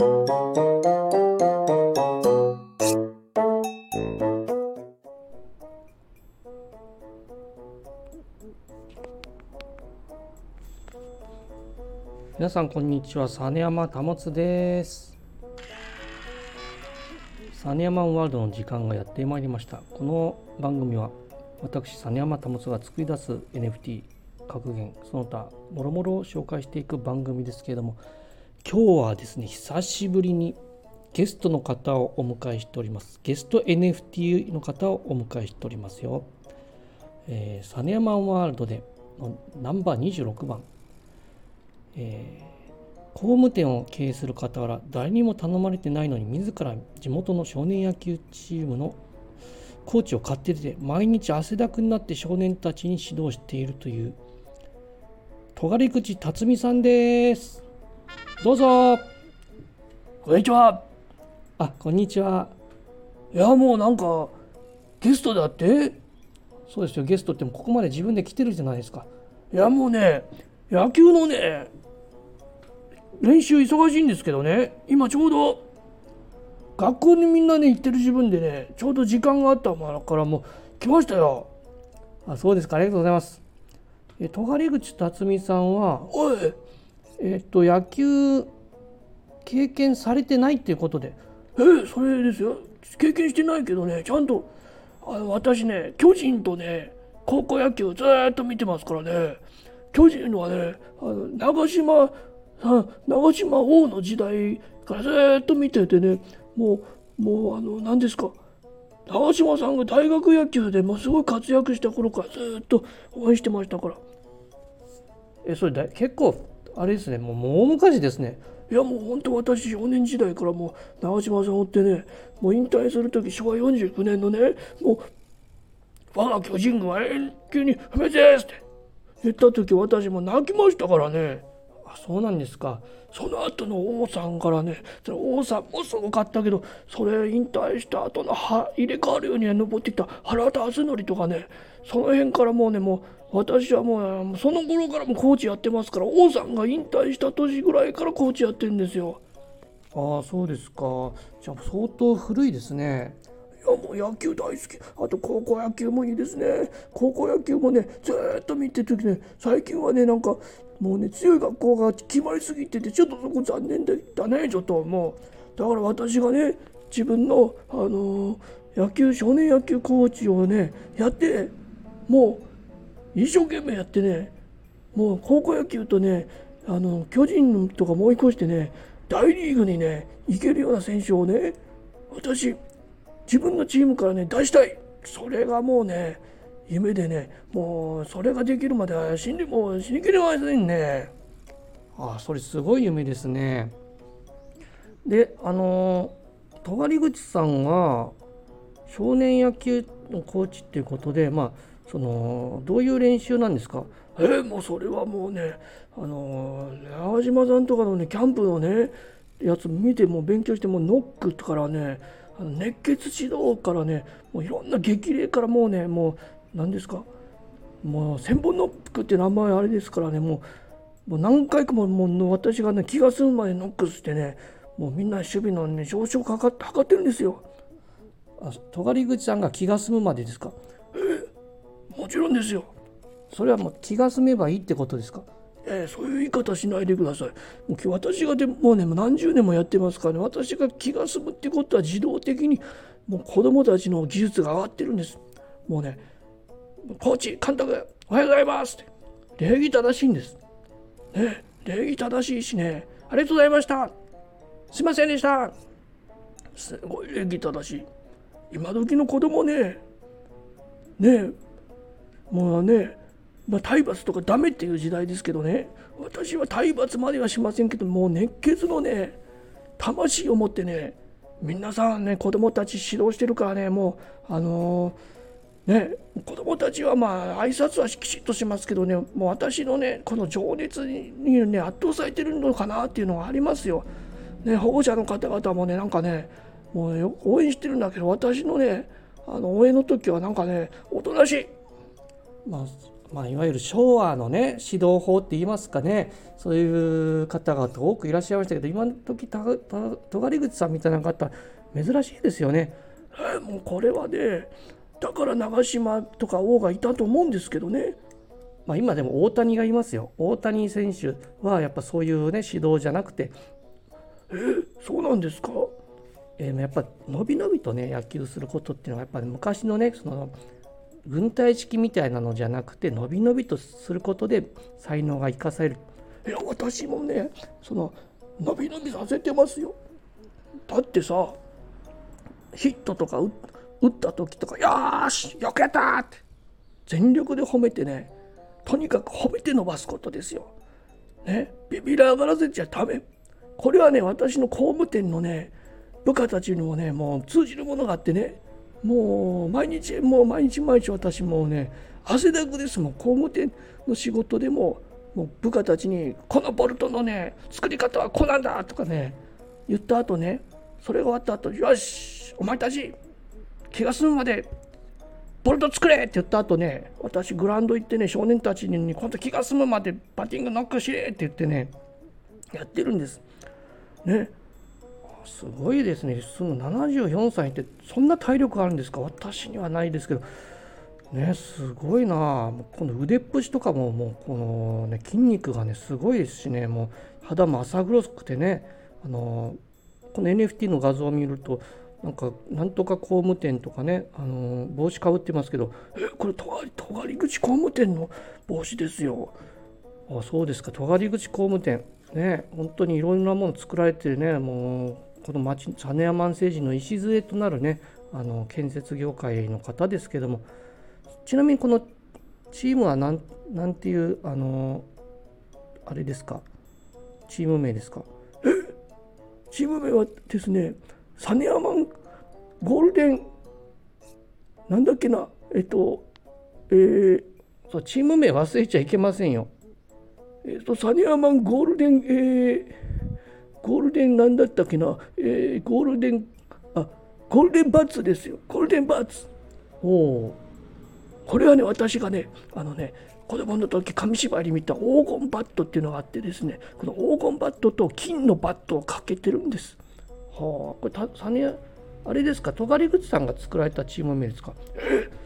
皆さんこんにちは。実山保です。実山ワールドの時間がやってまいりました。この番組は私実山保が作り出す NFT 格言その他もろもろ紹介していく番組ですけれども今日はですね久しぶりにゲストの方をお迎えしております。ゲスト NFT の方をお迎えしておりますよ、えー、サネヤマンワールドでのナンバー26番、えー、工務店を経営する傍ら誰にも頼まれてないのに自ら地元の少年野球チームのコーチを買ってて毎日汗だくになって少年たちに指導しているという尖口辰巳さんです。どうぞ。こんにちは。あこんにちは。いやもうなんかゲストだって？そうですよ。ゲストってもここまで自分で来てるじゃないですか。いやもうね野球のね練習忙しいんですけどね。今ちょうど学校にみんなね行ってる自分でねちょうど時間があったからもう来ましたよ。あそうですか。ありがとうございます。え戸狩口辰巳さんはおいえっと野球経験されてないっていうことで。えそれですよ。経験してないけどね。ちゃんとあの私ね巨人とね高校野球ずっと見てますからね。巨人はねあの長島長島王の時代からずっと見ててねもうもうあの何ですか。長嶋さんが大学野球でもすごい活躍した頃からずっと応援してましたから。えそれだ結構あれですねもう大昔ですね。いやもう本当私少年時代からもう長嶋さんを追ってねもう引退する時昭和49年のねもう我が巨人軍は永久に不滅ですって。言った時私も泣きましたからね。あそうなんですか。その後の王さんからねその王さんもすごかったけどそれ引退した後のは入れ替わるように登ってきた原田敦則とかねその辺からもうねもう私はもうその頃からもコーチやってますから王さんが引退した年ぐらいからコーチやってるんですよ。ああそうですかじゃあ相当古いですね。いやもう野球大好きあと高校野球もいいですね高校野球もねずっと見てる時ね最近はねなんかもうね強い学校が決まりすぎててちょっとそこ残念だねちょっともうだから私がね自分の、あのー、野球少年野球コーチをねやってもう一生懸命やってねもう高校野球とねあの巨人とかもう一個してね大リーグにね行けるような選手をね私自分のチームからね出したい。それがもうね夢でねもうそれができるまでは死んでも死にきれませんね。ああそれすごい夢ですね。であの尖口さんは少年野球のコーチっていうことでまあそのどういう練習なんですか？えー、もうそれはもうねあの長島さんとかのねキャンプのねやつ見ても勉強してもノックからねあの熱血指導からねもういろんな激励からもうねもう何ですか？もう千本ノックって名前あれですからねもうもう何回かももう私がね気が済むまでノックしてねもうみんな守備のね上昇かかって測ってるんですよ。あ尖口さんが気が済むまでですか？もちろんですよ。それはもう気が済めばいいってことですか？えー、そういう言い方しないでください。もう私がでもうね何十年もやってますからね。私が気が済むってことは自動的にもう子供たちの技術が上がってるんです。もうねコーチ監督おはようございますって。礼儀正しいんです。ね礼儀正しいしね。ありがとうございました。すいませんでした。すごい礼儀正しい。今時の子供ね。ねもうね、まあ、体罰とかダメっていう時代ですけどね私は体罰まではしませんけどもう熱血のね魂を持ってね皆さんね子供たち指導してるからねもうあのー、ね子供たちはまあ挨拶はきちっとしますけどねもう私のねこの情熱にね圧倒されてるのかなっていうのがありますよ。ね、保護者の方々もねなんかねもう応援してるんだけど私のねあの応援の時はなんかねおとなしいまあ、まあ、いわゆる昭和のね指導法って言いますかね。そういう方々多くいらっしゃいましたけど今の時尖口さんみたいな方珍しいですよね。えーもうこれはねだから長嶋とか王がいたと思うんですけどね。まあ、今でも大谷がいますよ。大谷選手はやっぱそういうね指導じゃなくて、えーそうなんですか？えーやっぱ伸び伸びとね野球することっていうのはやっぱり昔のねその軍隊式みたいなのじゃなくて伸び伸びとすることで才能が生かされるいや私もねその伸び伸びさせてますよだってさヒットとか打った時とか「よーしよくやった!」って全力で褒めてねとにかく褒めて伸ばすことですよ。ねビビら上がらせちゃダメこれはね私の工務店のね部下たちにもねもう通じるものがあってねもう毎日もう毎日毎日私もね汗だくですもん工務店の仕事でももう部下たちに「このボルトのね作り方はこうなんだ」とかね言った後ねそれが終わった後よしお前たち気が済むまでボルト作れ!」って言った後ね私グラウンド行ってね少年たちに「今度気が済むまでバッティングノックしれ!」って言ってねやってるんです。ねすごいですね。その74歳ってそんな体力あるんですか？私にはないですけど。ねすごいな。もうこの腕っぷしとかももうこの、ね、筋肉がねすごいですしね。もう肌も浅黒くてね。あのこの NFT の画像を見るとなんかなんとか工務店とかね。あの帽子かぶってますけどえこれとがりとがり口工務店の帽子ですよ。あそうですか。尖口工務店。ね本当にいろんなもの作られてねもうこの町実山政治の礎となるねあの建設業界の方ですけどもちなみにこのチームはなんなんていうあのあれですか？チーム名ですか？チーム名はですねサネアマンゴールデンなんだっけな？えっとえーそうチーム名忘れちゃいけませんよ。えっとサネアマンゴールデンえーゴールデンなんだったっけな？えーゴールデンあゴールデンバッツですよ。ゴールデンバッツ。おおこれはね私がねあのね子供の時紙芝居に見た黄金バットっていうのがあってですねこの黄金バットと金のバットをかけてるんです。はあ。これたサネあれですか？尖口さんが作られたチーム名ですか？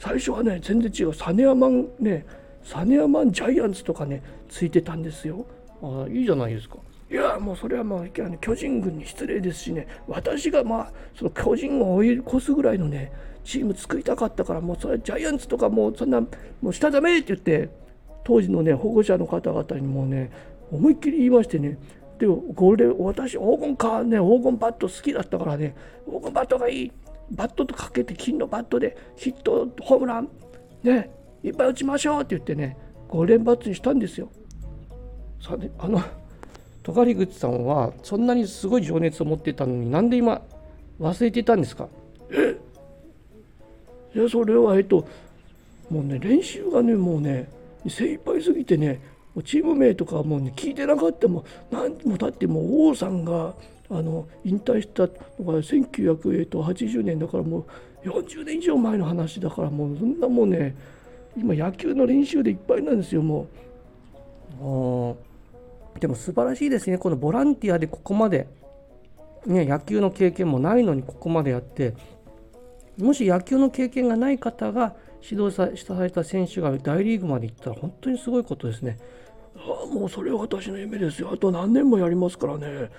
最初はね全然違う。サネアマンねサネアマンジャイアンツとかねついてたんですよ。あいいじゃないですかいやもうそれはまああの巨人軍に失礼ですしね。私がまあその巨人を追い越すぐらいのねチーム作りたかったからもうそれジャイアンツとかもうそんなもう下ダメって言って当時のね保護者の方々にもね思いっきり言いましてね。でゴールデン私黄金かね黄金バット好きだったからね黄金バットがいい。バットとかけて金のバットでヒットホームランねいっぱい打ちましょうって言ってねゴールデンバットにしたんですよ。さてあの尖口さんはそんなにすごい情熱を持ってたのになんで今忘れてたんですか？いやそれはえっともうね練習がねもうね精一杯すぎてねもうチーム名とかもうね聞いてなかった。もん何もだってもう王さんがあの引退したのが1980年だからもう40年以上前の話だからもうそんなもうね今野球の練習でいっぱいなんですよもあーでも素晴らしいですね。このボランティアでここまで、ね、野球の経験もないのにここまでやってもし野球の経験がない方が指導さされた選手が大リーグまで行ったら本当にすごいことですね。ああもうそれは私の夢ですよ。あと何年もやりますからね。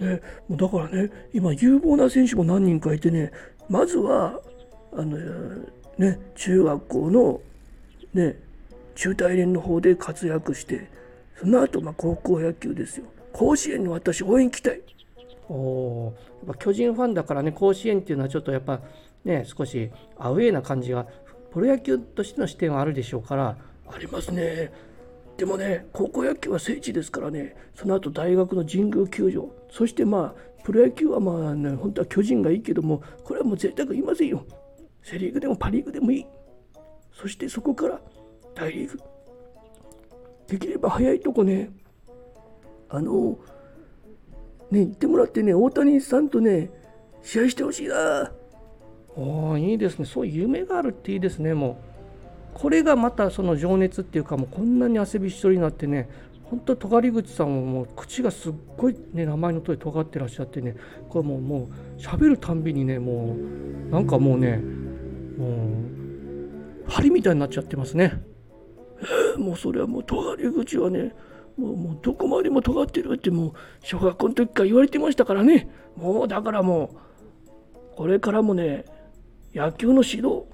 ねもうだからね今有望な選手も何人かいてねまずはあのね中学校のね中大連の方で活躍してその後まあ高校野球ですよ。甲子園に私応援行きたい。おーやっぱ巨人ファンだからね甲子園っていうのはちょっとやっぱね少しアウェーな感じがプロ野球としての視点はあるでしょうから。ありますね。でもね高校野球は聖地ですからね。その後大学の神宮球場。そしてまあプロ野球はまあね本当は巨人がいいけどもこれはもう贅沢言いませんよ。セ・リーグでもパ・リーグでもいい。そしてそこから大リーグできれば早いとこね。あのね行ってもらってね大谷さんとね試合してほしいな。おーいいですね。そういう夢があるっていいですね。もうこれがまたその情熱っていうかもうこんなに汗びっしょりになってね本当尖口さんももう口がすっごいね名前の通り尖ってらっしゃってねこれもうもう喋るたんびにねもうなんかもうねもう針みたいになっちゃってますね。もうそれはもう尖り口はねもうもうどこまでも尖ってるってもう小学校の時から言われてましたからね。もうだからもうこれからもね野球の指導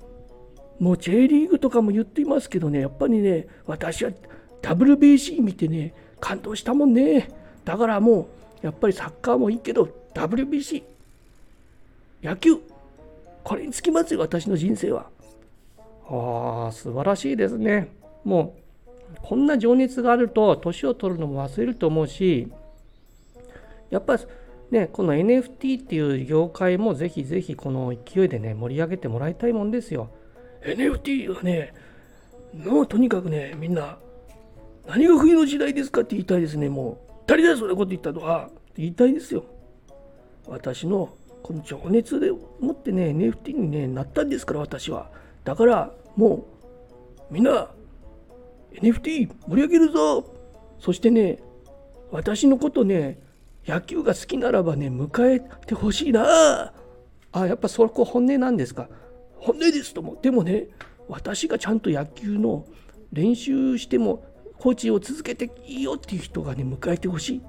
もう J リーグとかも言っていますけどねやっぱりね私は WBC 見てね感動したもんね。だからもうやっぱりサッカーもいいけど WBC 野球これにつきますよ私の人生は。ああ素晴らしいですね。もうこんな情熱があると年を取るのも忘れると思うしやっぱねこの NFT っていう業界もぜひぜひこの勢いでね盛り上げてもらいたいもんですよ。NFT はねもうとにかくねみんな何が冬の時代ですか？って言いたいですね。もう誰だよそんなこと言ったとは言いたいですよ。私のこの情熱でもってね NFT に、ね、なったんですから私は。だからもうみんな NFT 盛り上げるぞ。そしてね私のことね野球が好きならばね迎えてほしいな。あやっぱそこ本音なんですか。本音ですともでもね私がちゃんと野球の練習してもコーチを続けていいよっていう人がね迎えてほしい。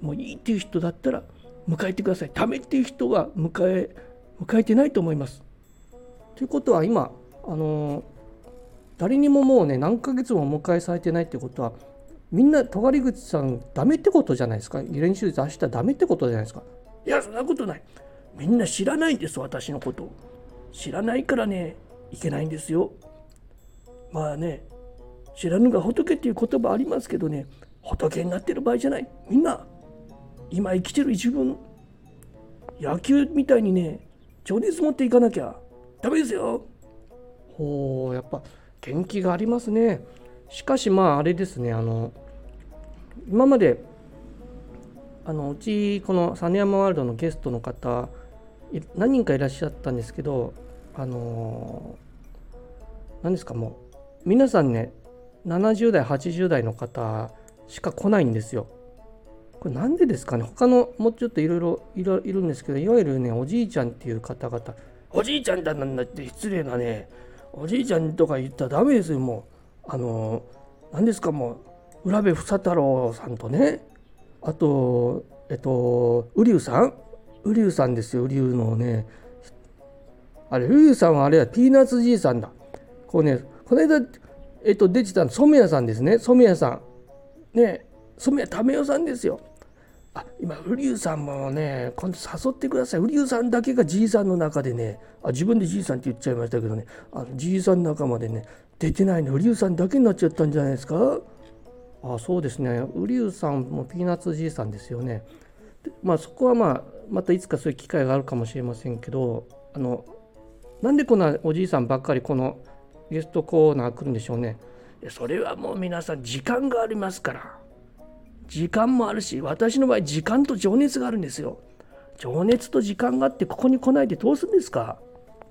もういいっていう人だったら迎えてください。ダメっていう人は迎え迎えてないと思います。ということは今あの誰にももうね何ヶ月もお迎えされてないってことはみんな尖口さんダメってことじゃないですか？練習出したらダメってことじゃないですか？いやそんなことない。みんな知らないんです私のこと。知らないからねいけないんですよ。まあね知らぬが仏っていう言葉ありますけどね仏になってる場合じゃない。みんな今生きてる自分野球みたいにね情熱持っていかなきゃダメですよ。ほうやっぱ元気がありますねしかしまああれですねあの今まであのうちこの実山ワールドのゲストの方何人かいらっしゃったんですけどあの何ですかもう皆さんね70代80代の方しか来ないんですよ。これなんでですかね他のもうちょっといろいろいるんですけどいわゆるねおじいちゃんっていう方々おじいちゃんだなんだって失礼なねおじいちゃんとか言ったらダメですよもう。あの何ですかもう浦部房太郎さんとね。あとえっと瓜生さん。瓜生さんですよ瓜生のね。あれ瓜生さんはあれはピーナッツじいさんだ。こうねこの間えっと、出てたの染谷さんですね。染谷さん。ね染谷為代さんですよ。あ今瓜生さんもね今度誘ってください瓜生さんだけがじいさんの中でねあ自分でじいさんって言っちゃいましたけどねあのじいさんの中までね出てないの瓜生さんだけになっちゃったんじゃないですか？あそうですね瓜生さんもピーナッツじいさんですよねまあそこはまあまたいつかそういう機会があるかもしれませんけどあのなんでこんなおじいさんばっかりこのゲストコーナー来るんでしょうね。それはもう皆さん時間がありますから。時間もあるし、私の場合時間と情熱があるんですよ。情熱と時間があってここに来ないでどうするんですか？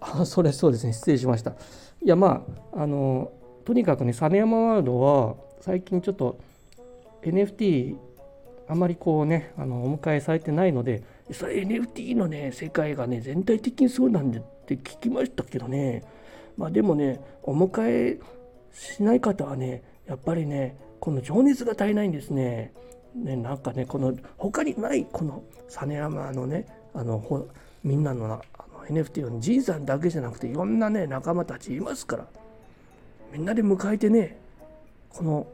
あそれそうですね失礼しました。いやまああのとにかくね実山ワールドは最近ちょっと NFT あまりこうねあのお迎えされてないのでそれ NFT のね世界がね全体的にそうなんでって聞きましたけどねまあでもねお迎えしない方はねやっぱりねこの情熱が足りないんですね。ねなんかねこの他にないこの実山のねあのみんなのあの NFT のじいさんだけじゃなくていろんなね仲間たちいますから。みんなで迎えてねこの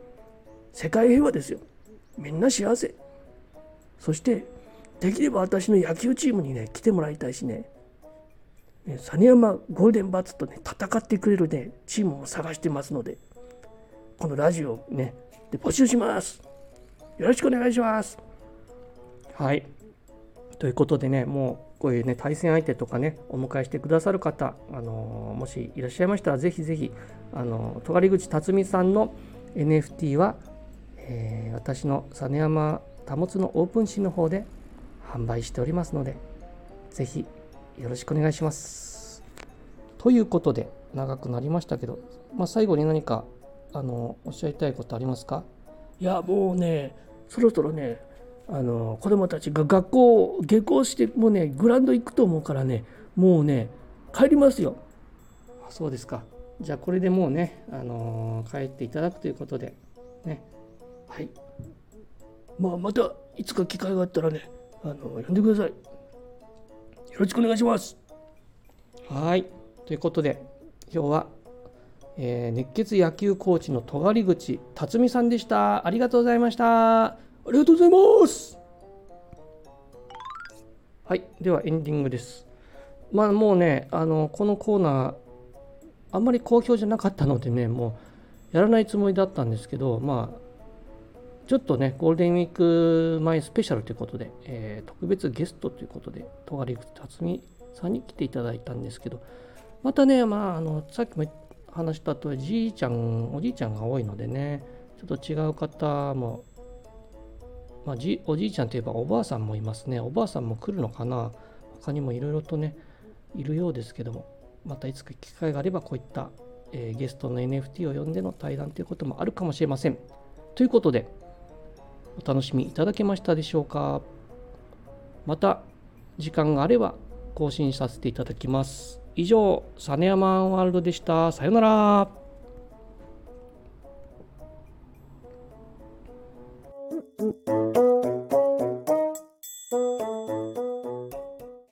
世界平和ですよ。みんな幸せ。そしてできれば私の野球チームにね来てもらいたいしね。ね、実山ゴールデンバッツとね戦ってくれるねチームを探してますのでこのラジオねで募集します。よろしくお願いします。はい。ということでねもうこういうね対戦相手とかねお迎えしてくださる方、あのー、もしいらっしゃいましたらぜひぜひあの尖口辰巳さんの NFT は、えー、私の実山保つのオープン誌の方で販売しておりますのでぜひよろしくお願いします。ということで長くなりましたけど、まあ、最後に何かあのおっしゃりたいことありますか？いやもうねそろそろねあの子供たちが学校下校してもうねグラウンド行くと思うからねもうね帰りますよ。あそうですか。じゃあこれでもうね、あのー帰っていただくということでね。はい。まあまたいつか機会があったらねあの呼んでください。よろしくお願いします。はい。ということで今日は、えー熱血野球コーチの尖口辰巳さんでした。ありがとうございました。ありがとうございます。はい、ではエンディングです。まあもうね、あのこのコーナー、あんまり好評じゃなかったのでね、もうやらないつもりだったんですけど、まあ、ちょっとね、ゴールデンウィーク前スペシャルということで、えー特別ゲストということで、戸狩口辰巳さんに来ていただいたんですけど、またね、まあ、あのさっきも話したとお、じいちゃん、おじいちゃんが多いのでね、ちょっと違う方もまあ、じおじいちゃんといえばおばあさんもいますね。おばあさんも来るのかな？他にもいろいろとね、いるようですけども、またいつか機会があればこういった、えーゲストの NFT を呼んでの対談ということもあるかもしれません。ということで、お楽しみいただけましたでしょうか？また時間があれば更新させていただきます。以上、サネヤマンワールドでした。さよなら。